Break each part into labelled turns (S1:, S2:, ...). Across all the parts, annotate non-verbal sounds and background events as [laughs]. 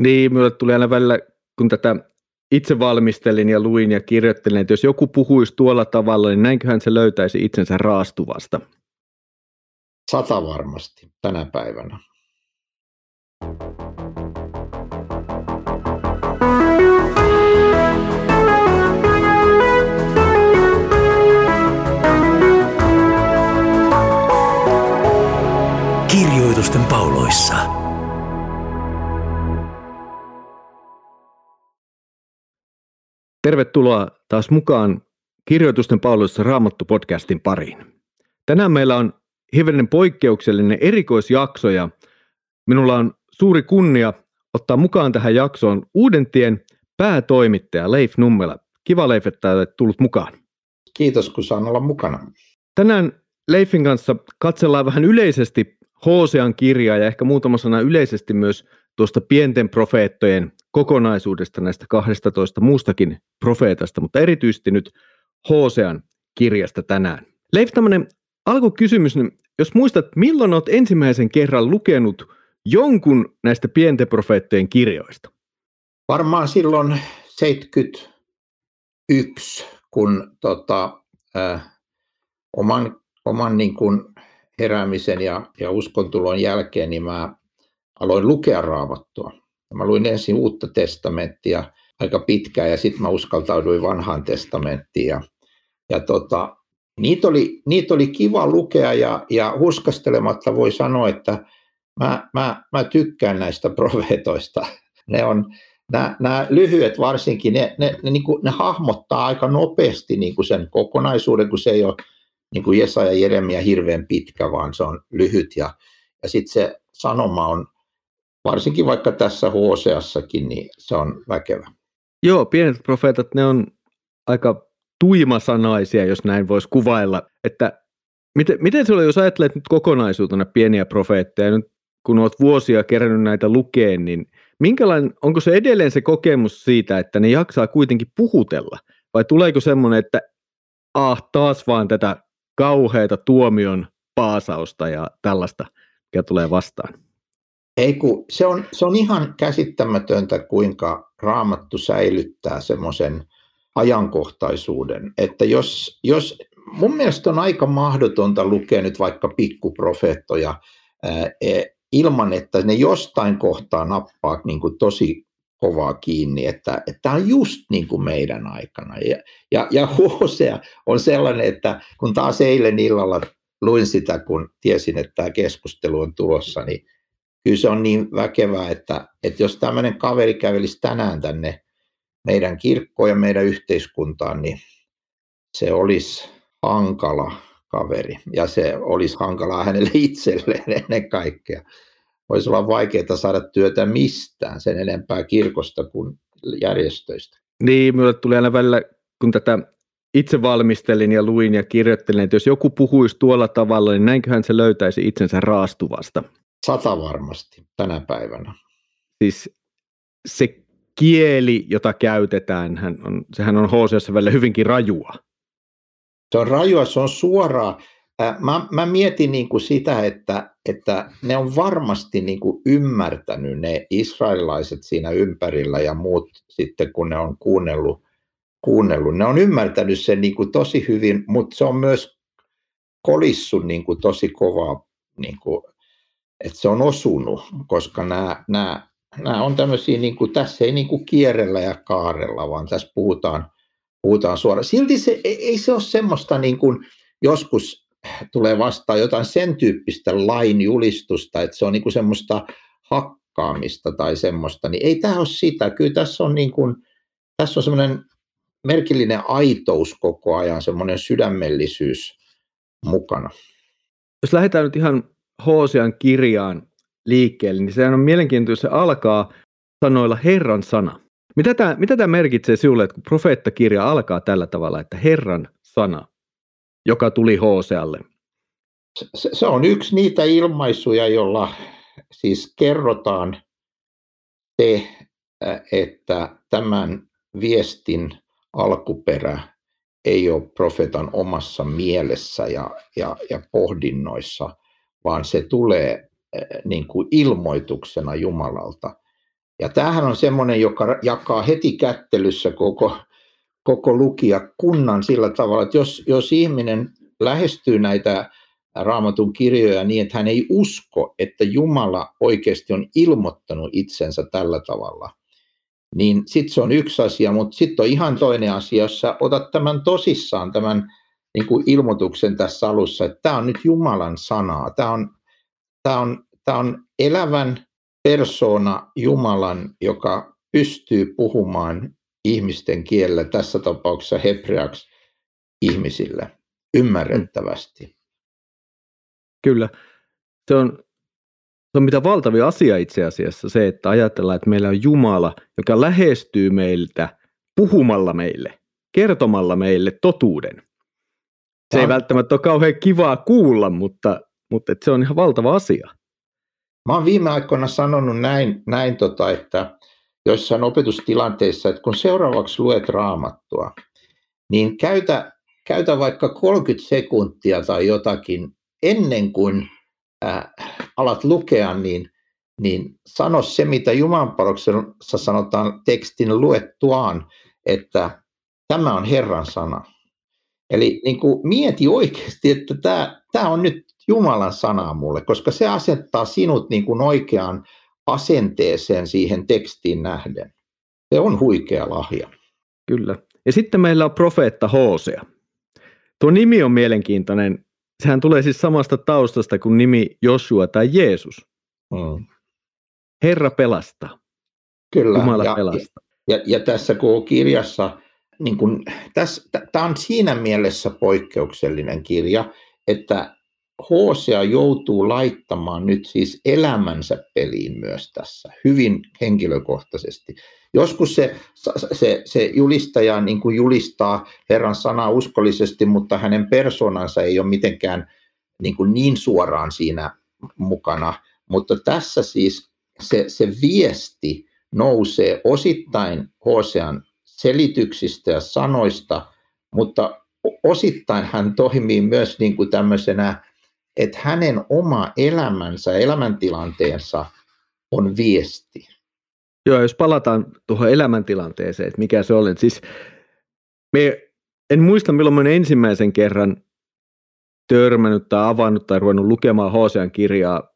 S1: Niin, minulle tuli aina välillä, kun tätä itse valmistelin ja luin ja kirjoittelin, että jos joku puhuisi tuolla tavalla, niin näinköhän se löytäisi itsensä raastuvasta.
S2: Sata varmasti tänä päivänä.
S1: Kirjoitusten pauloissa. Tervetuloa taas mukaan Kirjoitusten pauloissa Raamattu-podcastin pariin. Tänään meillä on hivenen poikkeuksellinen erikoisjakso ja minulla on suuri kunnia ottaa mukaan tähän jaksoon Uudentien päätoimittaja Leif Nummela. Kiva Leif, että olet tullut mukaan.
S2: Kiitos, kun saan olla mukana.
S1: Tänään Leifin kanssa katsellaan vähän yleisesti Hosean kirjaa ja ehkä muutama sana yleisesti myös tuosta pienten profeettojen kokonaisuudesta näistä 12 muustakin profeetasta, mutta erityisesti nyt Hosean kirjasta tänään. Leif, tämmöinen alkukysymys, niin jos muistat, milloin olet ensimmäisen kerran lukenut jonkun näistä pienten profeettojen kirjoista?
S2: Varmaan silloin 71, kun tota, äh, oman, oman niin kuin heräämisen ja, ja uskontulon jälkeen, niin mä aloin lukea raamattua. Mä luin ensin uutta testamenttia aika pitkään ja sitten mä uskaltauduin vanhaan testamenttiin. Ja, ja tota, niitä, oli, niitä oli kiva lukea ja, ja huskastelematta voi sanoa, että mä, mä, mä tykkään näistä [laughs] profeetoista. Ne on, nämä, nämä lyhyet varsinkin, ne, ne, ne, niin kuin, ne hahmottaa aika nopeasti niin kuin sen kokonaisuuden, kun se ei ole niin kuin Jesa ja Jeremia hirveän pitkä, vaan se on lyhyt ja, ja sitten se sanoma on, varsinkin vaikka tässä Hoseassakin, niin se on väkevä.
S1: Joo, pienet profeetat, ne on aika tuimasanaisia, jos näin voisi kuvailla, että miten, miten oli, jos ajattelet nyt kokonaisuutena pieniä profeetteja, nyt kun olet vuosia kerännyt näitä lukeen, niin minkälainen, onko se edelleen se kokemus siitä, että ne jaksaa kuitenkin puhutella, vai tuleeko semmoinen, että ah, taas vaan tätä kauheita tuomion paasausta ja tällaista, mikä tulee vastaan?
S2: Ei kun, se on, se on ihan käsittämätöntä, kuinka raamattu säilyttää semmoisen ajankohtaisuuden, että jos, jos mun mielestä on aika mahdotonta lukea nyt vaikka pikkuprofeettoja e, ilman, että ne jostain kohtaa nappaa niin kuin tosi kovaa kiinni, että, että tämä on just niin kuin meidän aikana. Ja, ja, ja Hosea on sellainen, että kun taas eilen illalla luin sitä, kun tiesin, että tämä keskustelu on tulossa, niin kyllä se on niin väkevää, että, että jos tämmöinen kaveri kävelisi tänään tänne meidän kirkkoon ja meidän yhteiskuntaan, niin se olisi hankala kaveri ja se olisi hankalaa hänelle [laughs] itselleen ennen kaikkea voisi olla vaikeaa saada työtä mistään, sen enempää kirkosta kuin järjestöistä.
S1: Niin, minulle tuli aina välillä, kun tätä itse valmistelin ja luin ja kirjoittelin, että jos joku puhuisi tuolla tavalla, niin näinköhän se löytäisi itsensä raastuvasta.
S2: Sata varmasti tänä päivänä.
S1: Siis se kieli, jota käytetään, hän on, sehän on HCS välillä hyvinkin rajua.
S2: Se on rajua, se on suoraa mä, mä mietin niin kuin sitä, että, että ne on varmasti niin kuin ymmärtänyt ne israelilaiset siinä ympärillä ja muut sitten, kun ne on kuunnellut, kuunnellut. ne on ymmärtänyt sen niin kuin tosi hyvin, mutta se on myös kolissut niin kuin tosi kovaa, niin kuin, että se on osunut, koska nämä, nämä, nämä on tämmöisiä, niin kuin, tässä ei niin kuin kierrellä ja kaarella, vaan tässä puhutaan, puhutaan suoraan. Silti se, ei se ole semmoista niin kuin, joskus tulee vastaan jotain sen tyyppistä lain julistusta, että se on niin kuin semmoista hakkaamista tai semmoista, niin ei tämä ole sitä. Kyllä tässä on, niin kuin, tässä on semmoinen merkillinen aitous koko ajan, semmoinen sydämellisyys mukana.
S1: Jos lähdetään nyt ihan Hoosian kirjaan liikkeelle, niin sehän on mielenkiintoista, se alkaa sanoilla Herran sana. Mitä tämä, mitä tämä merkitsee sinulle, että kun profeettakirja alkaa tällä tavalla, että Herran sana? joka tuli Hosealle?
S2: Se, se on yksi niitä ilmaisuja, jolla siis kerrotaan se, että tämän viestin alkuperä ei ole profetan omassa mielessä ja, ja, ja pohdinnoissa, vaan se tulee niin kuin ilmoituksena Jumalalta. Ja tämähän on semmoinen, joka jakaa heti kättelyssä koko, koko kunnan sillä tavalla, että jos, jos ihminen lähestyy näitä raamatun kirjoja niin, että hän ei usko, että Jumala oikeasti on ilmoittanut itsensä tällä tavalla, niin sitten se on yksi asia, mutta sitten on ihan toinen asia, jos sä otat tämän tosissaan, tämän niin kuin ilmoituksen tässä alussa, että tämä on nyt Jumalan sanaa, tämä on, tämä on, tämä on elävän persona Jumalan, joka pystyy puhumaan ihmisten kielellä, tässä tapauksessa hebreaksi ihmisille, ymmärrettävästi.
S1: Kyllä. Se on, se on mitä valtavia asia itse asiassa se, että ajatellaan, että meillä on Jumala, joka lähestyy meiltä puhumalla meille, kertomalla meille totuuden. Se ei välttämättä ole kauhean kivaa kuulla, mutta, mutta se on ihan valtava asia.
S2: Mä oon viime aikoina sanonut näin, näin tota, että joissain opetustilanteissa, että kun seuraavaksi luet raamattua, niin käytä, käytä vaikka 30 sekuntia tai jotakin ennen kuin äh, alat lukea, niin, niin sano se, mitä Jumalanpalveluksessa sanotaan tekstin luettuaan, että tämä on Herran sana. Eli niin kuin mieti oikeasti, että tämä, tämä on nyt Jumalan sana mulle, koska se asettaa sinut niin kuin oikeaan asenteeseen siihen tekstiin nähden. Se on huikea lahja.
S1: Kyllä. Ja sitten meillä on profeetta Hosea. Tuo nimi on mielenkiintoinen. Sehän tulee siis samasta taustasta kuin nimi Joshua tai Jeesus. Mm. Herra pelastaa.
S2: Kyllä.
S1: Jumala ja, pelastaa.
S2: Ja, ja tässä koko kirjassa, niin tämä on siinä mielessä poikkeuksellinen kirja, että Hosea joutuu laittamaan nyt siis elämänsä peliin myös tässä, hyvin henkilökohtaisesti. Joskus se, se, se julistaja niin kuin julistaa Herran sanaa uskollisesti, mutta hänen persoonansa ei ole mitenkään niin, kuin niin suoraan siinä mukana. Mutta tässä siis se, se viesti nousee osittain Hosean selityksistä ja sanoista, mutta osittain hän toimii myös niin kuin tämmöisenä että hänen oma elämänsä, elämäntilanteensa on viesti.
S1: Joo, jos palataan tuohon elämäntilanteeseen, että mikä se oli. Siis me, en muista, milloin mä ensimmäisen kerran törmännyt tai avannut tai ruvennut lukemaan Hosean kirjaa.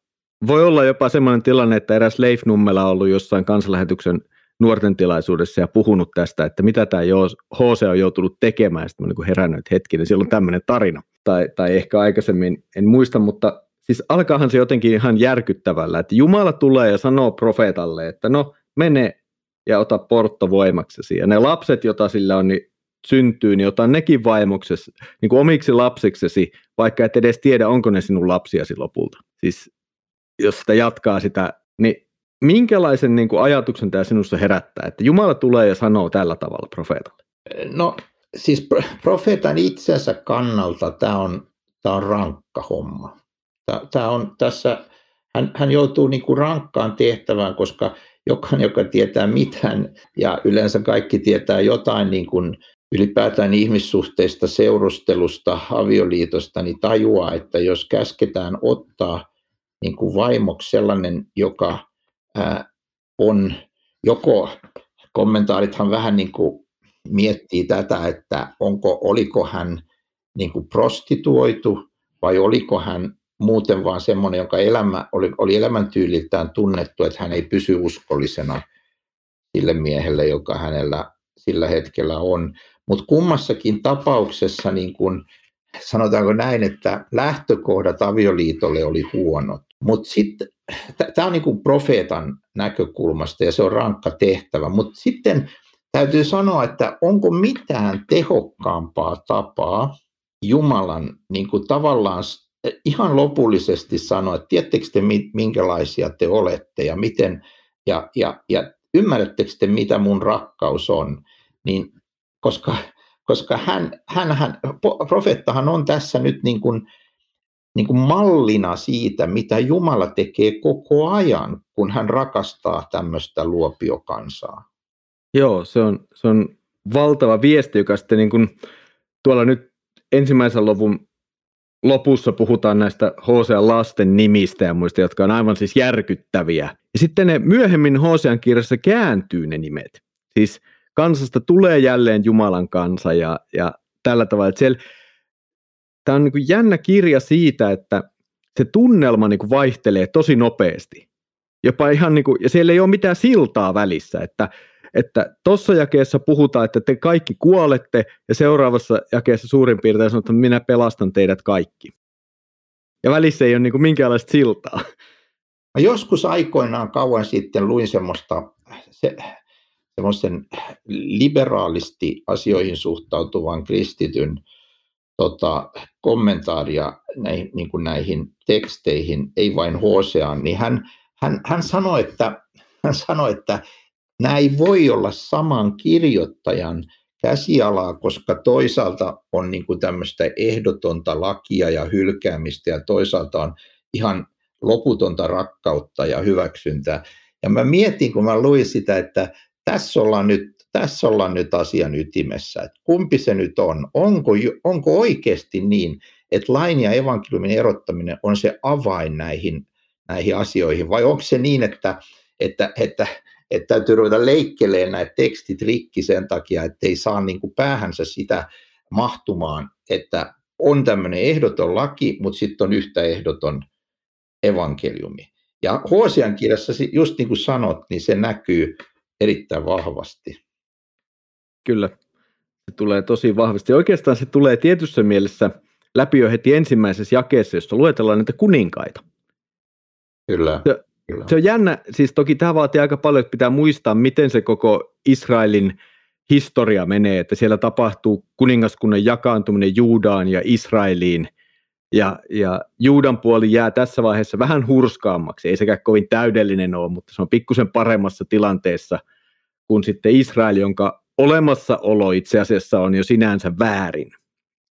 S1: Voi olla jopa sellainen tilanne, että eräs Leif Nummela on ollut jossain kansanlähetyksen nuorten tilaisuudessa ja puhunut tästä, että mitä tämä Hosea on joutunut tekemään. Sitten niin herännyt, että hetkinen, siellä on tämmöinen tarina tai, tai ehkä aikaisemmin, en muista, mutta siis alkaahan se jotenkin ihan järkyttävällä, että Jumala tulee ja sanoo profeetalle, että no mene ja ota portto voimaksesi. Ja ne lapset, joita sillä on, niin syntyy, niin ota nekin vaimoksesi, niin kuin omiksi lapsiksesi, vaikka et edes tiedä, onko ne sinun lapsiasi lopulta. Siis jos sitä jatkaa sitä, niin minkälaisen niin kuin ajatuksen tämä sinussa herättää, että Jumala tulee ja sanoo tällä tavalla profeetalle?
S2: No siis profeetan itsensä kannalta tämä on, tämä on rankka homma. Tämä on tässä, hän, hän joutuu niin kuin rankkaan tehtävään, koska jokainen, joka tietää mitään ja yleensä kaikki tietää jotain niin kuin ylipäätään ihmissuhteista, seurustelusta, avioliitosta, niin tajuaa, että jos käsketään ottaa niin kuin vaimoksi sellainen, joka on joko, kommentaarithan vähän niin kuin miettii tätä, että onko, oliko hän niin kuin prostituoitu vai oliko hän muuten vaan semmoinen, jonka elämä oli, oli elämäntyyliltään tunnettu, että hän ei pysy uskollisena sille miehelle, joka hänellä sillä hetkellä on. Mutta kummassakin tapauksessa, niin kun, sanotaanko näin, että lähtökohdat avioliitolle oli huonot. Mutta sitten, tämä on niin profeetan näkökulmasta ja se on rankka tehtävä, mutta sitten täytyy sanoa, että onko mitään tehokkaampaa tapaa Jumalan niin kuin tavallaan ihan lopullisesti sanoa, että tiedättekö te minkälaisia te olette ja miten, ja, ja, ja ymmärrättekö te mitä mun rakkaus on, niin koska, koska hän, hän, hän, profeettahan on tässä nyt niin kuin, niin kuin mallina siitä, mitä Jumala tekee koko ajan, kun hän rakastaa tämmöistä luopiokansaa.
S1: Joo, se on, se on valtava viesti, joka sitten niin kuin tuolla nyt ensimmäisen luvun lopussa puhutaan näistä Hosean lasten nimistä ja muista, jotka on aivan siis järkyttäviä. Ja sitten ne myöhemmin Hosean kirjassa kääntyy ne nimet. Siis kansasta tulee jälleen Jumalan kansa ja, ja tällä tavalla. Että siellä, tämä on niin jännä kirja siitä, että se tunnelma niin vaihtelee tosi nopeasti. Jopa ihan niin kuin, ja siellä ei ole mitään siltaa välissä, että että tuossa jakeessa puhutaan, että te kaikki kuolette, ja seuraavassa jakeessa suurin piirtein sanotaan, että minä pelastan teidät kaikki. Ja välissä ei ole niin minkäänlaista siltaa.
S2: Mä joskus aikoinaan kauan sitten luin semmoista, se, semmoisen liberaalisti asioihin suhtautuvan kristityn tota, kommentaaria näihin, niin kuin näihin teksteihin, ei vain Hoseaan, niin hän, hän, hän sanoi, että, hän sanoi, että nämä ei voi olla saman kirjoittajan käsialaa, koska toisaalta on niin kuin tämmöistä ehdotonta lakia ja hylkäämistä ja toisaalta on ihan loputonta rakkautta ja hyväksyntää. Ja mä mietin, kun mä luin sitä, että tässä ollaan nyt, tässä ollaan nyt asian ytimessä, että kumpi se nyt on. Onko, onko oikeasti niin, että lain ja evankeliumin erottaminen on se avain näihin, näihin asioihin, vai onko se niin, että, että, että että täytyy ruveta leikkelemään näitä tekstit rikki sen takia, että ei saa niin kuin päähänsä sitä mahtumaan, että on tämmöinen ehdoton laki, mutta sitten on yhtä ehdoton evankeliumi. Ja Hoosian kirjassa, just niin kuin sanot, niin se näkyy erittäin vahvasti.
S1: Kyllä, se tulee tosi vahvasti. Oikeastaan se tulee tietyssä mielessä läpi jo heti ensimmäisessä jakeessa, jossa luetellaan näitä kuninkaita.
S2: Kyllä.
S1: Se, Kyllä. Se on jännä, siis toki tämä vaatii aika paljon, että pitää muistaa, miten se koko Israelin historia menee, että siellä tapahtuu kuningaskunnan jakaantuminen Juudaan ja Israeliin, ja, ja Juudan puoli jää tässä vaiheessa vähän hurskaammaksi, ei sekään kovin täydellinen ole, mutta se on pikkusen paremmassa tilanteessa kuin sitten Israel, jonka olemassaolo itse asiassa on jo sinänsä väärin.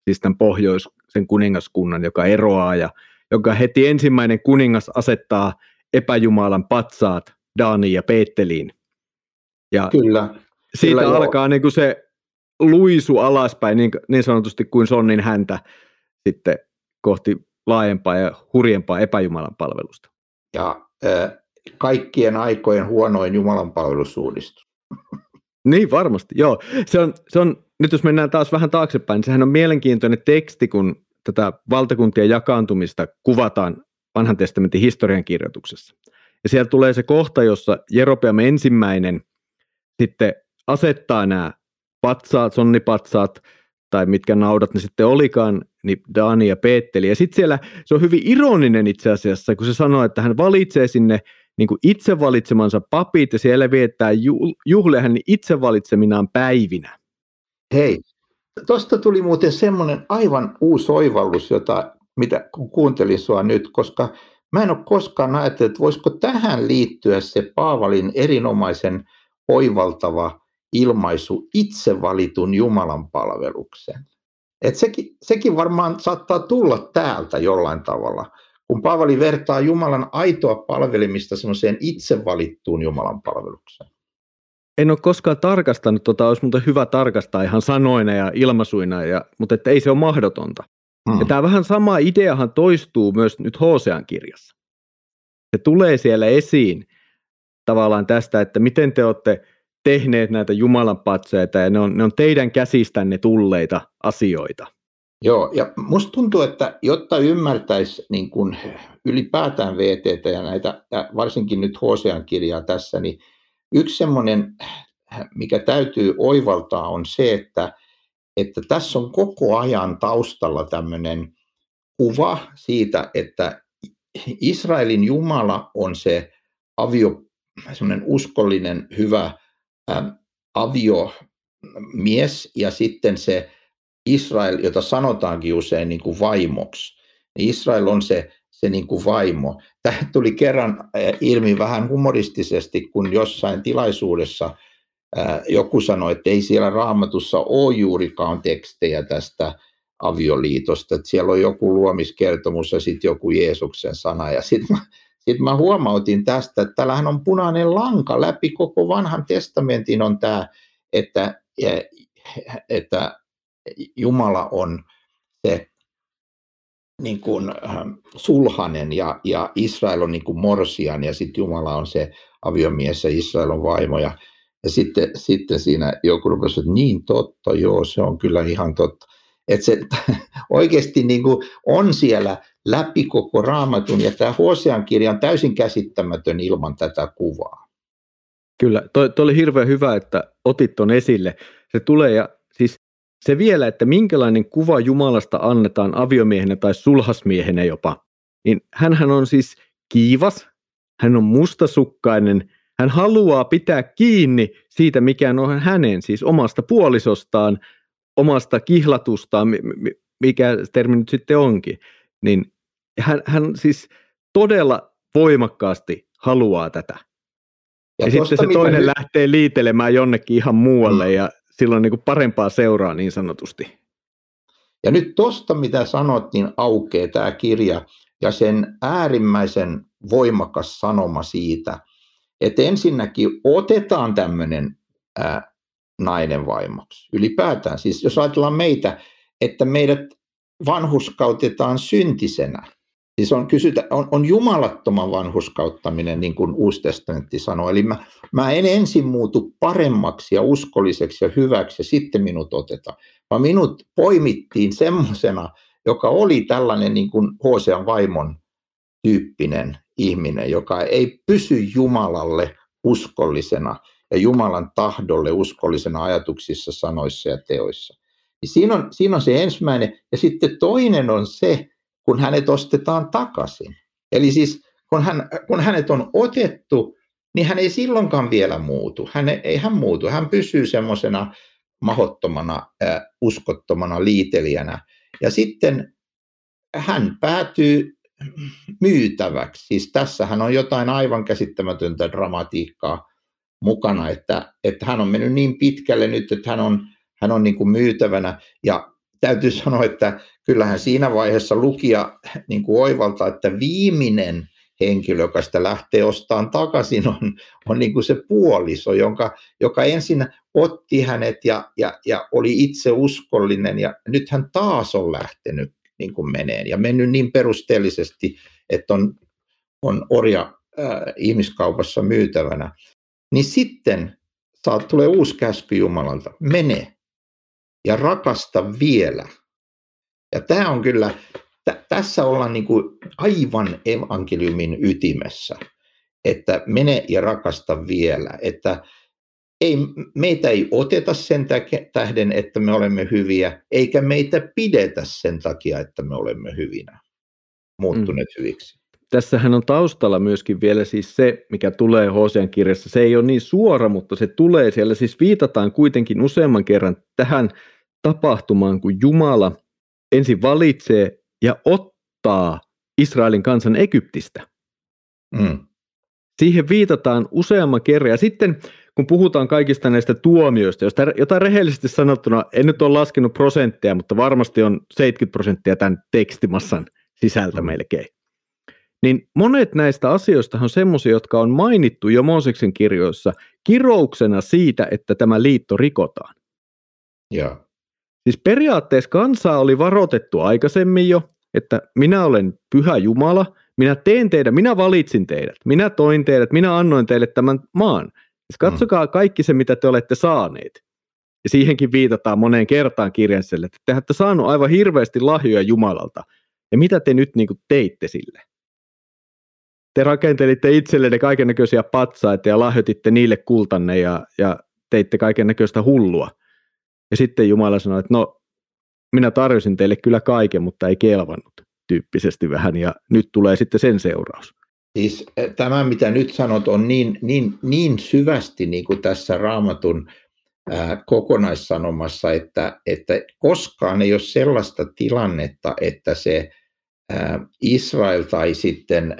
S1: Siis tämän pohjoisen kuningaskunnan, joka eroaa ja joka heti ensimmäinen kuningas asettaa – epäjumalan patsaat Daaniin ja Peetteliin.
S2: Ja kyllä.
S1: Siitä
S2: kyllä,
S1: alkaa niin kuin se luisu alaspäin niin, niin sanotusti kuin sonnin häntä sitten kohti laajempaa ja hurjempaa epäjumalan palvelusta.
S2: Ja äh, kaikkien aikojen huonoin Jumalan palvelusuudistus.
S1: Niin varmasti, joo. Se on, se on, nyt jos mennään taas vähän taaksepäin, niin sehän on mielenkiintoinen teksti, kun tätä valtakuntien jakaantumista kuvataan vanhan testamentin historiankirjoituksessa. Ja siellä tulee se kohta, jossa Jeropeam ensimmäinen sitten asettaa nämä patsaat, sonnipatsaat, tai mitkä naudat ne sitten olikaan, niin Dani ja Peetteli. Ja sitten siellä se on hyvin ironinen itse asiassa, kun se sanoo, että hän valitsee sinne niin kuin itse valitsemansa papit, ja siellä viettää juhlia hänen itse valitseminaan päivinä.
S2: Hei, tuosta tuli muuten semmoinen aivan uusi oivallus, jota mitä kun kuuntelin sua nyt, koska mä en ole koskaan ajatellut, että voisiko tähän liittyä se Paavalin erinomaisen oivaltava ilmaisu itse valitun Jumalan palveluksen. Et sekin, sekin varmaan saattaa tulla täältä jollain tavalla, kun Paavali vertaa Jumalan aitoa palvelimista semmoiseen itse valittuun Jumalan palvelukseen.
S1: En ole koskaan tarkastanut, tota, olisi muuten hyvä tarkastaa ihan sanoina ja ilmaisuina, ja, mutta että ei se ole mahdotonta. Mm. Ja tämä vähän sama ideahan toistuu myös nyt Hosean kirjassa. Se tulee siellä esiin tavallaan tästä, että miten te olette tehneet näitä Jumalan patseita ja ne on, ne on teidän käsistänne tulleita asioita.
S2: Joo, ja musta tuntuu, että jotta ymmärtäisi niin kun ylipäätään VTT ja näitä, varsinkin nyt Hosean kirjaa tässä, niin yksi semmoinen, mikä täytyy oivaltaa, on se, että että tässä on koko ajan taustalla tämmöinen kuva siitä, että Israelin Jumala on se avio, semmoinen uskollinen, hyvä ähm, aviomies ja sitten se Israel, jota sanotaankin usein niin kuin vaimoksi. Niin Israel on se, se niin kuin vaimo. Tämä tuli kerran ilmi vähän humoristisesti, kun jossain tilaisuudessa – joku sanoi, että ei siellä raamatussa ole juurikaan tekstejä tästä avioliitosta, että siellä on joku luomiskertomus ja sitten joku Jeesuksen sana. Ja sitten mä, sit mä huomautin tästä, että täällähän on punainen lanka läpi koko vanhan testamentin on tämä, että, että Jumala on se niin kuin, äh, sulhanen ja, ja Israel on niin kuin morsian ja sitten Jumala on se aviomies ja Israel on vaimo. Ja, ja sitten, sitten siinä joku rupesi, että niin totta, joo, se on kyllä ihan totta. Että se [laughs] oikeasti niin kuin on siellä läpi koko raamatun ja tämä Hosean kirja on täysin käsittämätön ilman tätä kuvaa.
S1: Kyllä, toi, toi oli hirveän hyvä, että otit ton esille. Se tulee ja se vielä, että minkälainen kuva Jumalasta annetaan aviomiehenä tai sulhasmiehenä jopa, niin hän on siis kiivas, hän on mustasukkainen, hän haluaa pitää kiinni siitä, mikä on hänen, siis omasta puolisostaan, omasta kihlatustaan, mikä termi nyt sitten onkin, niin hän, hän siis todella voimakkaasti haluaa tätä. Ja, ja sitten se toinen hy- lähtee liitelemään jonnekin ihan muualle mm. ja silloin niin kuin parempaa seuraa niin sanotusti.
S2: Ja nyt tuosta, mitä sanot, niin aukeaa tämä kirja ja sen äärimmäisen voimakas sanoma siitä, että ensinnäkin otetaan tämmöinen ää, nainen vaimoksi. Ylipäätään, siis jos ajatellaan meitä, että meidät vanhuskautetaan syntisenä, Siis on, kysytä, on, on jumalattoman vanhuskauttaminen, niin kuin Uusi testamentti sanoo. Eli mä, mä en ensin muutu paremmaksi ja uskolliseksi ja hyväksi ja sitten minut otetaan, vaan minut poimittiin semmoisena, joka oli tällainen niin kuin Hosean vaimon tyyppinen ihminen, joka ei pysy Jumalalle uskollisena ja Jumalan tahdolle uskollisena ajatuksissa, sanoissa ja teoissa. Niin siinä, on, siinä on se ensimmäinen. Ja sitten toinen on se, kun hänet ostetaan takaisin. Eli siis kun, hän, kun hänet on otettu, niin hän ei silloinkaan vielä muutu. Hän ei hän muutu. Hän pysyy semmoisena mahottomana, äh, uskottomana liitelijänä. Ja sitten hän päätyy myytäväksi. Siis tässähän on jotain aivan käsittämätöntä dramatiikkaa mukana, että, että hän on mennyt niin pitkälle nyt, että hän on, hän on niin kuin myytävänä. Ja täytyy sanoa, että kyllähän siinä vaiheessa lukija niin kuin oivaltaa, että viimeinen henkilö, joka sitä lähtee ostamaan takaisin, on, on niin kuin se puoliso, jonka, joka ensin otti hänet ja, ja, ja oli itse uskollinen. Ja nyt hän taas on lähtenyt niin kuin meneen ja mennyt niin perusteellisesti, että on, on orja äh, ihmiskaupassa myytävänä. Niin sitten saat, tulee uusi käsky Jumalalta, mene ja rakasta vielä. Ja tämä on kyllä, t- tässä ollaan niin kuin aivan evankeliumin ytimessä, että mene ja rakasta vielä, että ei, meitä ei oteta sen tähden, että me olemme hyviä, eikä meitä pidetä sen takia, että me olemme hyvinä, muuttuneet mm. hyviksi.
S1: Tässähän on taustalla myöskin vielä siis se, mikä tulee Hosean kirjassa. Se ei ole niin suora, mutta se tulee siellä. Siis viitataan kuitenkin useamman kerran tähän tapahtumaan, kun Jumala ensin valitsee ja ottaa Israelin kansan Egyptistä. Mm. Siihen viitataan useamman kerran. Ja sitten kun puhutaan kaikista näistä tuomioista, josta, jota rehellisesti sanottuna en nyt ole laskenut prosentteja, mutta varmasti on 70 prosenttia tämän tekstimassan sisältä mm. melkein. Niin monet näistä asioista on semmoisia, jotka on mainittu jo Mooseksen kirjoissa kirouksena siitä, että tämä liitto rikotaan.
S2: Ja.
S1: Siis periaatteessa kansaa oli varoitettu aikaisemmin jo, että minä olen pyhä Jumala, minä teen teidät, minä valitsin teidät, minä toin teidät, minä annoin teille tämän maan. Siis katsokaa kaikki se, mitä te olette saaneet. Ja siihenkin viitataan moneen kertaan kirjanselle, että te olette saanut aivan hirveästi lahjoja Jumalalta. Ja mitä te nyt niin kuin teitte sille? Te rakentelitte itsellenne kaiken näköisiä patsaita ja lahjoititte niille kultanne ja, ja teitte kaiken näköistä hullua. Ja sitten Jumala sanoi, että no, minä tarjosin teille kyllä kaiken, mutta ei kelvannut tyyppisesti vähän, ja nyt tulee sitten sen seuraus.
S2: Siis eh, tämä, mitä nyt sanot, on niin, niin, niin syvästi niin kuin tässä raamatun ää, kokonaissanomassa, että, että koskaan ei ole sellaista tilannetta, että se ää, Israel tai sitten,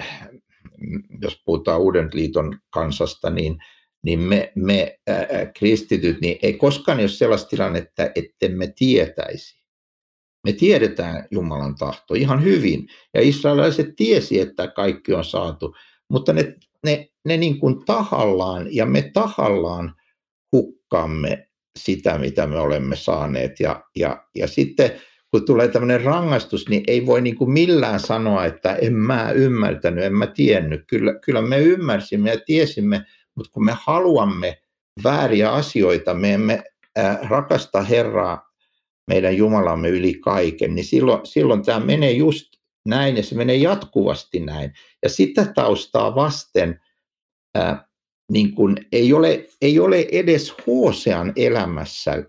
S2: jos puhutaan Uuden liiton kansasta, niin niin me, me ää, kristityt, niin ei koskaan ole sellaista tilannetta, ettemme tietäisi. Me tiedetään Jumalan tahto ihan hyvin, ja israelilaiset tiesi, että kaikki on saatu, mutta ne, ne, ne niin kuin tahallaan, ja me tahallaan hukkaamme sitä, mitä me olemme saaneet, ja, ja, ja sitten kun tulee tämmöinen rangaistus, niin ei voi niin kuin millään sanoa, että en mä ymmärtänyt, en mä tiennyt. Kyllä, kyllä me ymmärsimme ja tiesimme, mutta kun me haluamme vääriä asioita, me emme rakasta Herraa, meidän Jumalamme yli kaiken, niin silloin, silloin tämä menee just näin ja se menee jatkuvasti näin. Ja sitä taustaa vasten ää, niin kun ei, ole, ei ole edes Hosean elämässä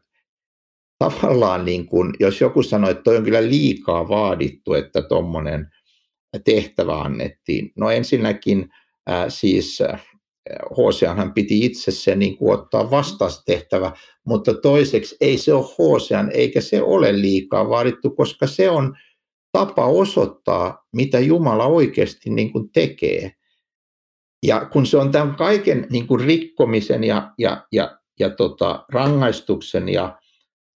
S2: tavallaan, niin kun, jos joku sanoi, että toi on kyllä liikaa vaadittu, että tuommoinen tehtävä annettiin. No ensinnäkin ää, siis Hoseanhan piti itse se niin kuin ottaa vastaustehtävä, mutta toiseksi ei se ole Hosean eikä se ole liikaa vaadittu, koska se on tapa osoittaa, mitä Jumala oikeasti niin kuin tekee. Ja kun se on tämän kaiken niin kuin rikkomisen ja, ja, ja, ja tota, rangaistuksen ja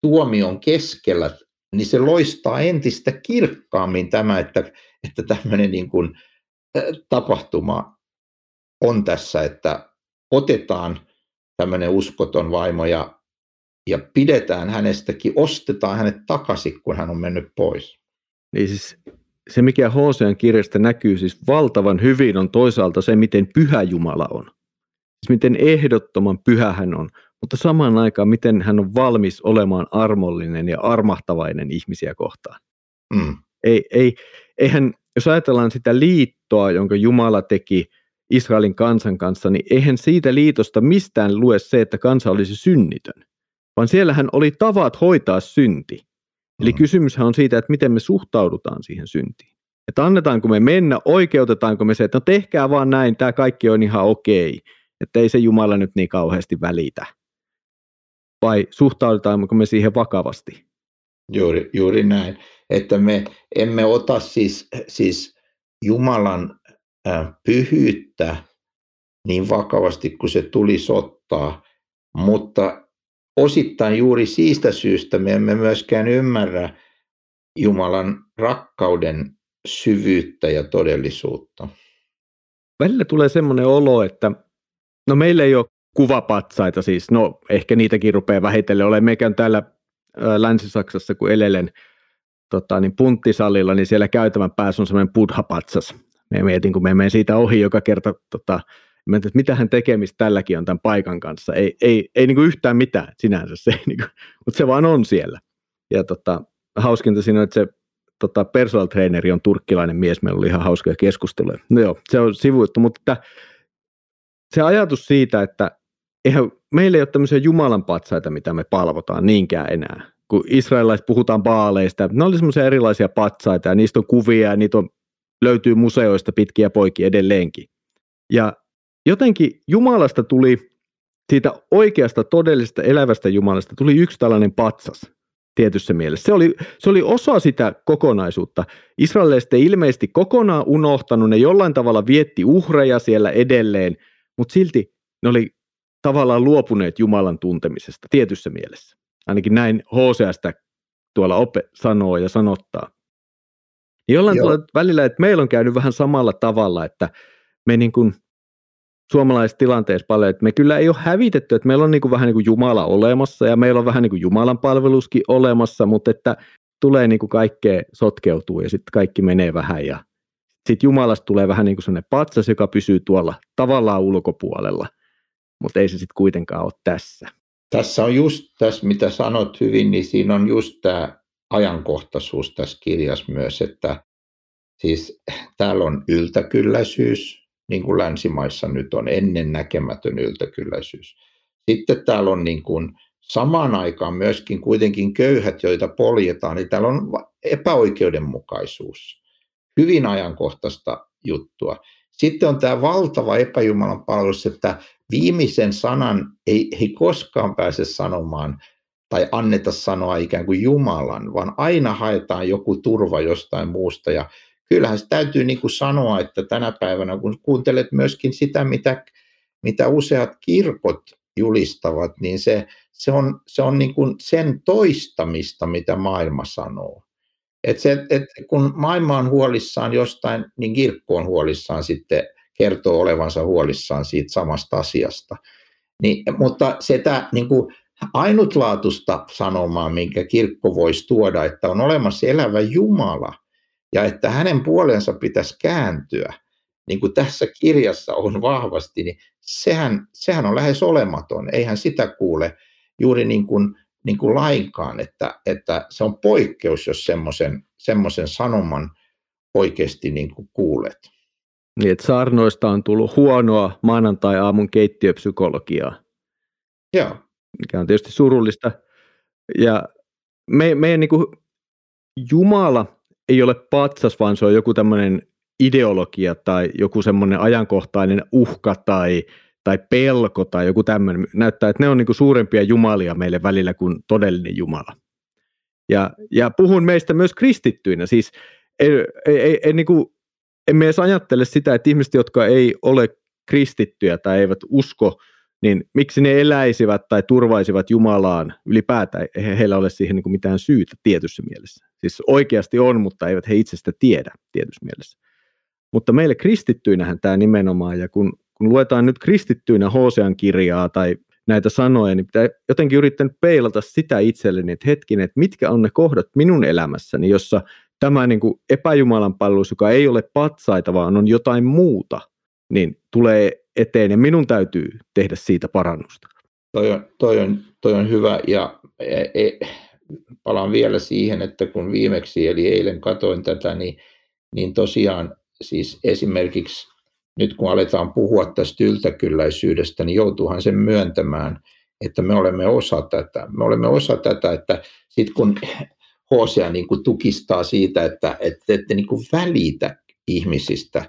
S2: tuomion keskellä, niin se loistaa entistä kirkkaammin tämä, että, että tämmöinen niin kuin, tapahtuma on tässä, että otetaan tämmöinen uskoton vaimo ja, ja pidetään hänestäkin, ostetaan hänet takaisin, kun hän on mennyt pois.
S1: Niin siis se, mikä Hosean kirjasta näkyy siis valtavan hyvin, on toisaalta se, miten pyhä Jumala on. Siis miten ehdottoman pyhä hän on, mutta samaan aikaan miten hän on valmis olemaan armollinen ja armahtavainen ihmisiä kohtaan. Mm. Ei, ei, eihän, jos ajatellaan sitä liittoa, jonka Jumala teki Israelin kansan kanssa, niin eihän siitä liitosta mistään lue se, että kansa olisi synnitön, vaan siellähän oli tavat hoitaa synti. Eli mm. kysymyshän on siitä, että miten me suhtaudutaan siihen syntiin. Että annetaanko me mennä, oikeutetaanko me se, että no tehkää vaan näin, tämä kaikki on ihan okei, että ei se Jumala nyt niin kauheasti välitä. Vai suhtaudutaanko me siihen vakavasti?
S2: Juuri, juuri näin, että me emme ota siis, siis Jumalan pyhyyttä niin vakavasti kuin se tulisi ottaa, mutta osittain juuri siitä syystä me emme myöskään ymmärrä Jumalan rakkauden syvyyttä ja todellisuutta.
S1: Välillä tulee semmoinen olo, että no meillä ei ole kuvapatsaita siis, no ehkä niitäkin rupeaa vähitellen olemaan. Meikään täällä Länsi-Saksassa, kun elelen tota, niin punttisalilla, niin siellä käytävän päässä on semmoinen buddha-patsas. Me mietin, kun me menen siitä ohi joka kerta tota, Mä että mitähän tekemistä tälläkin on tämän paikan kanssa. Ei, ei, ei niin kuin yhtään mitään sinänsä, se, [laughs] niin kuin, mutta se vaan on siellä. Ja tota, hauskinta siinä on, että se tota, personal traineri on turkkilainen mies, meillä oli ihan hauskoja keskusteluja. No joo, se on sivuuttu, mutta että se ajatus siitä, että eihän, meillä ei ole tämmöisiä Jumalan patsaita, mitä me palvotaan niinkään enää. Kun israelilaiset puhutaan baaleista, ne oli semmoisia erilaisia patsaita ja niistä on kuvia ja niitä on, löytyy museoista pitkiä poikia edelleenkin. Ja jotenkin Jumalasta tuli, siitä oikeasta, todellisesta, elävästä Jumalasta tuli yksi tällainen patsas tietyssä mielessä. Se oli, se oli osa sitä kokonaisuutta. Israelilaiset ei ilmeisesti kokonaan unohtanut, ne jollain tavalla vietti uhreja siellä edelleen, mutta silti ne oli tavallaan luopuneet Jumalan tuntemisesta tietyssä mielessä. Ainakin näin Hoseasta tuolla ope sanoo ja sanottaa. Jollain tavalla välillä, että meillä on käynyt vähän samalla tavalla, että me niin kuin suomalaisessa tilanteessa paljon, että me kyllä ei ole hävitetty, että meillä on niin kuin vähän niin kuin Jumala olemassa ja meillä on vähän niin kuin Jumalan palveluskin olemassa, mutta että tulee niin kuin kaikkea sotkeutuu ja sitten kaikki menee vähän ja sitten Jumalasta tulee vähän niin kuin sellainen patsas, joka pysyy tuolla tavallaan ulkopuolella, mutta ei se sitten kuitenkaan ole tässä.
S2: Tässä on just tässä, mitä sanot hyvin, niin siinä on just tämä ajankohtaisuus tässä kirjassa myös, että siis täällä on yltäkylläisyys, niin kuin länsimaissa nyt on ennen näkemätön yltäkylläisyys. Sitten täällä on niin kuin samaan aikaan myöskin kuitenkin köyhät, joita poljetaan, niin täällä on epäoikeudenmukaisuus, hyvin ajankohtaista juttua. Sitten on tämä valtava epäjumalan palvelus, että viimeisen sanan ei, ei koskaan pääse sanomaan tai anneta sanoa ikään kuin Jumalan, vaan aina haetaan joku turva jostain muusta. Ja kyllähän se täytyy niin kuin sanoa, että tänä päivänä, kun kuuntelet myöskin sitä, mitä, mitä useat kirkot julistavat, niin se, se on, se on niin kuin sen toistamista, mitä maailma sanoo. Et se, et kun maailma on huolissaan jostain, niin kirkko on huolissaan sitten, kertoo olevansa huolissaan siitä samasta asiasta. Niin, mutta sitä niin kuin ainutlaatuista sanomaa, minkä kirkko voisi tuoda, että on olemassa elävä Jumala ja että hänen puolensa pitäisi kääntyä, niin kuin tässä kirjassa on vahvasti, niin sehän, sehän on lähes olematon. Eihän sitä kuule juuri niin kuin, niin kuin lainkaan, että, että se on poikkeus, jos semmoisen sanoman oikeasti niin kuin kuulet.
S1: Niin, että saarnoista on tullut huonoa maanantai-aamun keittiöpsykologiaa.
S2: Joo.
S1: Mikä on tietysti surullista. Ja me, meidän niin kuin Jumala ei ole patsas, vaan se on joku tämmöinen ideologia tai joku semmoinen ajankohtainen uhka tai, tai pelko tai joku tämmöinen. Näyttää, että ne on niin suurempia jumalia meille välillä kuin todellinen Jumala. Ja, ja puhun meistä myös kristittyinä. Siis ei, ei, ei niin kuin, emme edes ajattele sitä, että ihmiset, jotka ei ole kristittyjä tai eivät usko, niin miksi ne eläisivät tai turvaisivat Jumalaan ylipäätään, eihän heillä ole siihen niin mitään syytä tietyssä mielessä. Siis oikeasti on, mutta eivät he itsestä tiedä tietyssä mielessä. Mutta meille kristittyinähän tämä nimenomaan, ja kun, kun luetaan nyt kristittyinä Hosean kirjaa tai näitä sanoja, niin pitää jotenkin yrittää peilata sitä itselleni, että hetkinen, että mitkä on ne kohdat minun elämässäni, jossa tämä niin kuin epäjumalan palvelus, joka ei ole patsaita, vaan on jotain muuta, niin tulee eteen ja minun täytyy tehdä siitä parannusta.
S2: Toi on, toi on, toi on hyvä ja e, e, palaan vielä siihen, että kun viimeksi eli eilen katoin tätä, niin, niin tosiaan siis esimerkiksi nyt kun aletaan puhua tästä yltäkylläisyydestä, niin joutuuhan sen myöntämään, että me olemme osa tätä. Me olemme osa tätä, että sitten kun Hosea niin kuin tukistaa siitä, että ette, ette niin kuin välitä ihmisistä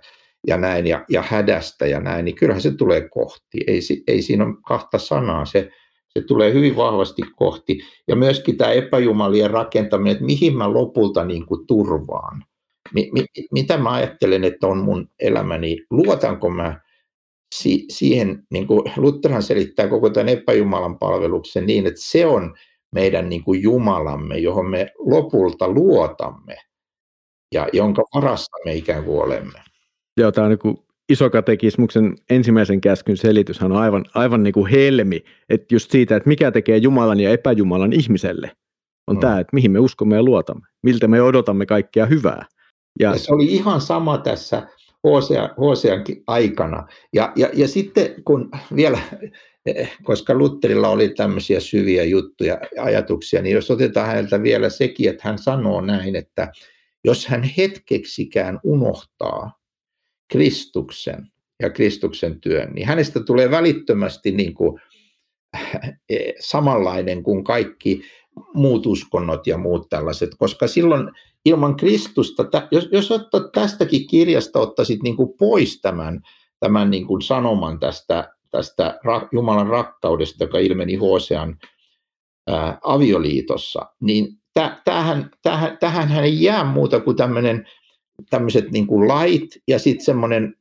S2: ja näin ja, ja hädästä ja näin, niin kyllähän se tulee kohti. Ei, ei siinä ole kahta sanaa, se, se tulee hyvin vahvasti kohti. Ja myöskin tämä epäjumalien rakentaminen, että mihin mä lopulta niin kuin turvaan. Mi, mi, mitä mä ajattelen, että on mun elämäni, luotanko mä si, siihen, niin kuin Lutherhan selittää koko tämän epäjumalan palveluksen niin, että se on meidän niin kuin Jumalamme, johon me lopulta luotamme ja jonka varassa me ikään kuin olemme.
S1: Joo, tämä on niin kuin iso katekismuksen ensimmäisen käskyn selityshän on aivan, aivan niin kuin helmi, että just siitä, että mikä tekee Jumalan ja epäjumalan ihmiselle, on no. tämä, että mihin me uskomme ja luotamme, miltä me odotamme kaikkea hyvää.
S2: Ja, ja se oli ihan sama tässä Hoseankin aikana. Ja, ja, ja sitten kun vielä koska Lutterilla oli tämmöisiä syviä juttuja ja ajatuksia, niin jos otetaan häneltä vielä sekin, että hän sanoo näin, että jos hän hetkeksikään unohtaa Kristuksen ja Kristuksen työn, niin hänestä tulee välittömästi niin kuin e, samanlainen kuin kaikki muut uskonnot ja muut tällaiset, koska silloin ilman Kristusta, jos, jos ottaa tästäkin kirjasta ottaisit niin kuin pois tämän, tämän niin kuin sanoman tästä tästä Jumalan rakkaudesta, joka ilmeni Hosean avioliitossa, niin tähän, tähän, tähän ei jää muuta kuin tämmöinen, tämmöiset niin kuin lait ja sitten semmoinen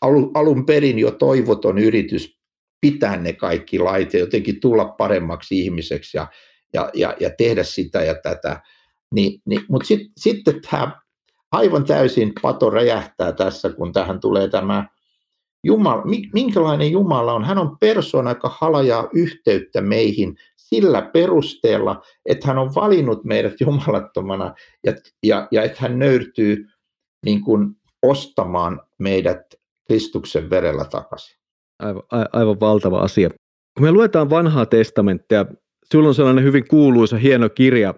S2: alun, alun perin jo toivoton yritys pitää ne kaikki lait ja jotenkin tulla paremmaksi ihmiseksi ja, ja, ja, ja tehdä sitä ja tätä. Niin, niin, Mutta sitten sit tämä aivan täysin pato räjähtää tässä, kun tähän tulee tämä Jumala, minkälainen Jumala on? Hän on persoona, joka halajaa yhteyttä meihin sillä perusteella, että hän on valinnut meidät jumalattomana ja, ja, ja että hän nöyrtyy niin kuin ostamaan meidät Kristuksen verellä takaisin.
S1: Aivan, aivan valtava asia. Kun me luetaan vanhaa testamenttia, sinulla on sellainen hyvin kuuluisa hieno kirja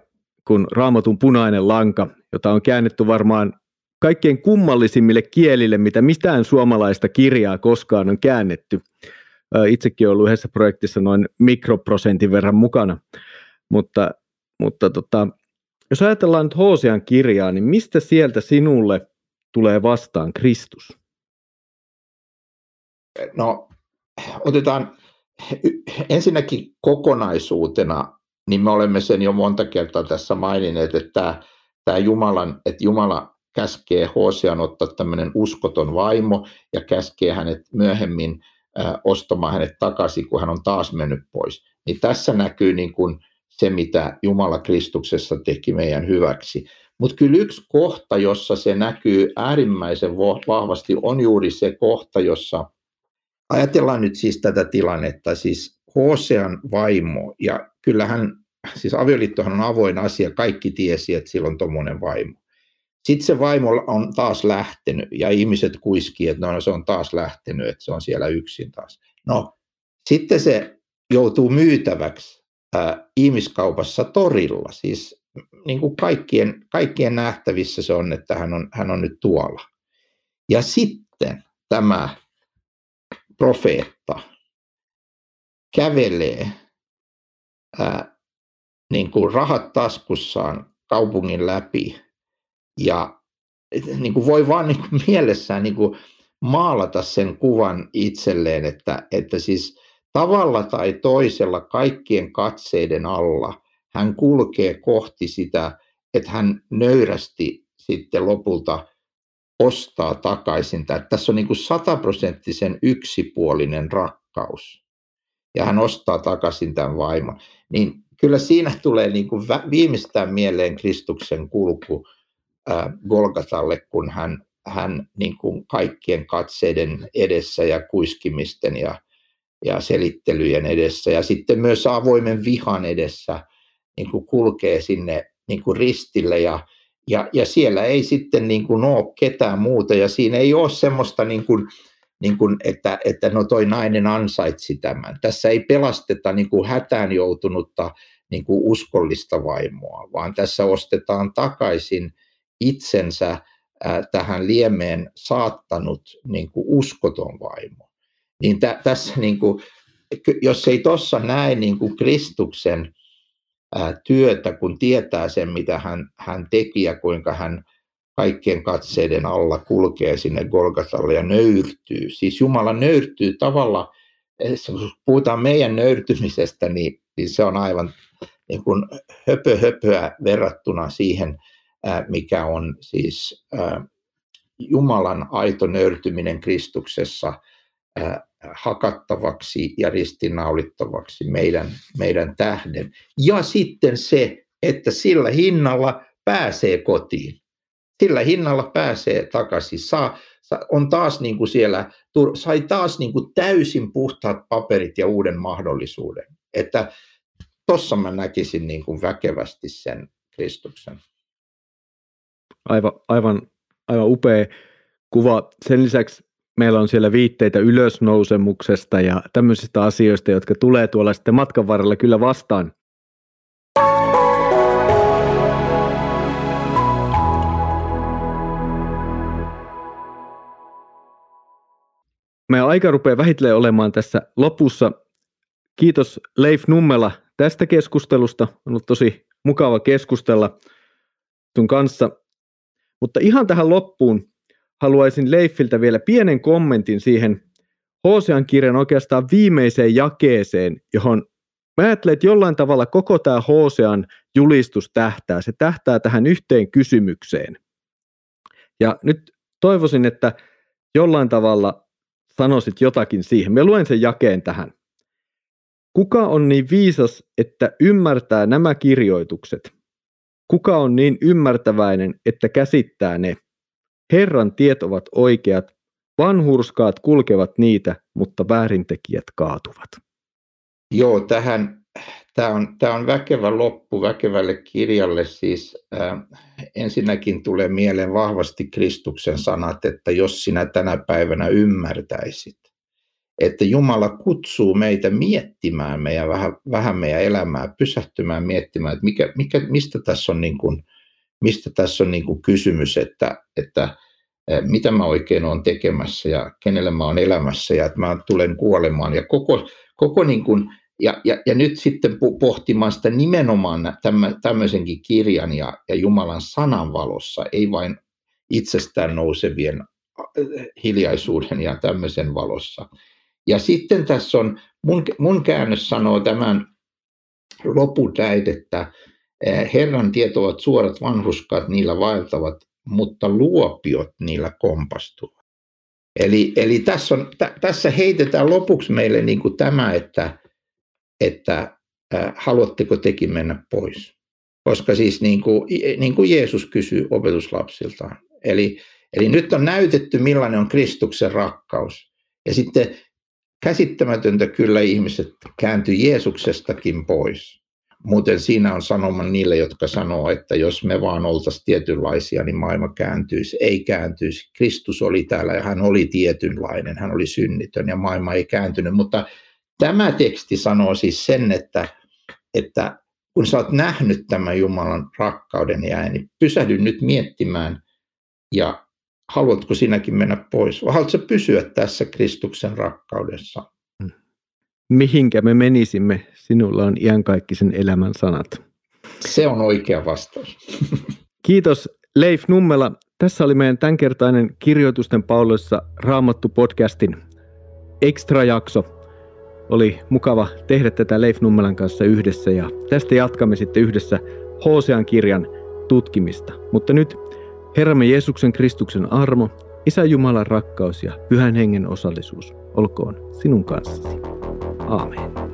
S1: kuin Raamatun punainen lanka, jota on käännetty varmaan kaikkein kummallisimmille kielille, mitä mitään suomalaista kirjaa koskaan on käännetty. Itsekin olen ollut yhdessä projektissa noin mikroprosentin verran mukana, mutta, mutta tota, jos ajatellaan nyt Hosean kirjaa, niin mistä sieltä sinulle tulee vastaan Kristus?
S2: No, otetaan ensinnäkin kokonaisuutena, niin me olemme sen jo monta kertaa tässä maininneet, että tämä, Jumalan, että Jumala käskee Hosean ottaa tämmöinen uskoton vaimo ja käskee hänet myöhemmin ostamaan hänet takaisin, kun hän on taas mennyt pois. Niin tässä näkyy niin kuin se, mitä Jumala Kristuksessa teki meidän hyväksi. Mutta kyllä yksi kohta, jossa se näkyy äärimmäisen vahvasti, on juuri se kohta, jossa ajatellaan nyt siis tätä tilannetta. Siis Hosean vaimo, ja kyllähän, siis avioliittohan on avoin asia, kaikki tiesi, että sillä on tuommoinen vaimo. Sitten se vaimo on taas lähtenyt ja ihmiset kuiski, että no, se on taas lähtenyt, että se on siellä yksin taas. No, sitten se joutuu myytäväksi äh, ihmiskaupassa torilla. Siis niin kuin kaikkien, kaikkien nähtävissä se on, että hän on, hän on nyt tuolla. Ja sitten tämä profeetta kävelee ää, niin kuin rahat taskussaan kaupungin läpi ja niin kuin voi vaan niin kuin [laughs] mielessään niin kuin maalata sen kuvan itselleen, että, että siis tavalla tai toisella kaikkien katseiden alla hän kulkee kohti sitä, että hän nöyrästi sitten lopulta ostaa takaisin. Tässä on niin kuin sataprosenttisen yksipuolinen rakkaus. Ja hän ostaa takaisin tämän vaimon. Niin kyllä siinä tulee niin kuin viimeistään mieleen Kristuksen kulku Golgatalle, kun hän, hän niin kuin kaikkien katseiden edessä ja kuiskimisten ja, ja selittelyjen edessä ja sitten myös avoimen vihan edessä niin kuin kulkee sinne niin kuin ristille ja, ja, ja siellä ei sitten niin kuin ole ketään muuta ja siinä ei ole semmoista, niin kuin, niin kuin, että, että no toi nainen ansaitsi tämän. Tässä ei pelasteta niin kuin hätään joutunutta niin kuin uskollista vaimoa, vaan tässä ostetaan takaisin itsensä tähän liemeen saattanut niin kuin uskoton vaimo. Niin tä, tässä, niin kuin, jos ei tuossa näe niin kuin Kristuksen työtä, kun tietää sen, mitä hän, hän teki ja kuinka hän kaikkien katseiden alla kulkee sinne Golgatalle ja nöyrtyy. Siis Jumala nöyrtyy tavalla, kun puhutaan meidän nöyrtymisestä, niin, niin se on aivan niin kuin höpö höpöä verrattuna siihen, mikä on siis Jumalan aito nöyrtyminen Kristuksessa hakattavaksi ja ristinaulittavaksi meidän, meidän tähden. Ja sitten se, että sillä hinnalla pääsee kotiin. Sillä hinnalla pääsee takaisin. Saa, on taas niin kuin siellä, sai taas niin kuin täysin puhtaat paperit ja uuden mahdollisuuden. Että tuossa mä näkisin niin kuin väkevästi sen Kristuksen.
S1: Aivan, aivan, aivan upea kuva. Sen lisäksi meillä on siellä viitteitä ylösnousemuksesta ja tämmöisistä asioista, jotka tulee tuolla sitten matkan varrella kyllä vastaan. Meidän aika rupeaa vähitellen olemaan tässä lopussa. Kiitos Leif Nummela tästä keskustelusta. On ollut tosi mukava keskustella sun kanssa. Mutta ihan tähän loppuun haluaisin Leifiltä vielä pienen kommentin siihen Hosean kirjan oikeastaan viimeiseen jakeeseen, johon mä ajattelen, että jollain tavalla koko tämä Hosean julistus tähtää. Se tähtää tähän yhteen kysymykseen. Ja nyt toivoisin, että jollain tavalla sanoisit jotakin siihen. Me luen sen jakeen tähän. Kuka on niin viisas, että ymmärtää nämä kirjoitukset? Kuka on niin ymmärtäväinen, että käsittää ne? Herran tiet ovat oikeat, vanhurskaat kulkevat niitä, mutta väärintekijät kaatuvat.
S2: Joo, tähän, tämä on, tämä on väkevä loppu väkevälle kirjalle. Siis äh, ensinnäkin tulee mieleen vahvasti Kristuksen sanat, että jos sinä tänä päivänä ymmärtäisit, että Jumala kutsuu meitä miettimään meidän, vähän, vähän meidän elämää, pysähtymään miettimään, että mikä, mikä, mistä tässä on niin kuin, mistä tässä on niin kuin kysymys, että, että mitä mä oikein olen tekemässä ja kenelle mä olen elämässä ja että mä tulen kuolemaan. Ja, koko, koko niin kuin, ja, ja, ja nyt sitten pohtimaan sitä nimenomaan tämmöisenkin kirjan ja, ja Jumalan sanan valossa, ei vain itsestään nousevien hiljaisuuden ja tämmöisen valossa. Ja sitten tässä on, mun, mun käännös sanoo tämän loputäit, että Herran tieto ovat suorat vanhuskaat, niillä vaeltavat, mutta luopiot niillä kompastuvat. Eli, eli tässä, on, t- tässä heitetään lopuksi meille niin kuin tämä, että, että haluatteko tekin mennä pois. Koska siis niin kuin, niin kuin Jeesus kysyy opetuslapsiltaan. Eli, eli nyt on näytetty, millainen on Kristuksen rakkaus. Ja sitten käsittämätöntä kyllä ihmiset kääntyi Jeesuksestakin pois. Muuten siinä on sanoma niille, jotka sanoo, että jos me vaan oltaisiin tietynlaisia, niin maailma kääntyisi. Ei kääntyisi. Kristus oli täällä ja hän oli tietynlainen, hän oli synnitön ja maailma ei kääntynyt. Mutta tämä teksti sanoo siis sen, että, että kun sä oot nähnyt tämän Jumalan rakkauden ja niin pysähdy nyt miettimään ja haluatko sinäkin mennä pois vai haluatko pysyä tässä Kristuksen rakkaudessa?
S1: Mihinkä me menisimme? Sinulla on iankaikkisen elämän sanat.
S2: Se on oikea vastaus. [laughs]
S1: Kiitos Leif Nummela. Tässä oli meidän tämänkertainen Kirjoitusten pauloissa Raamattu podcastin extra jakso. Oli mukava tehdä tätä Leif Nummelan kanssa yhdessä ja tästä jatkamme sitten yhdessä Hosean kirjan tutkimista. Mutta nyt Herramme Jeesuksen Kristuksen armo, Isä Jumalan rakkaus ja Pyhän Hengen osallisuus olkoon sinun kanssasi. Aamen.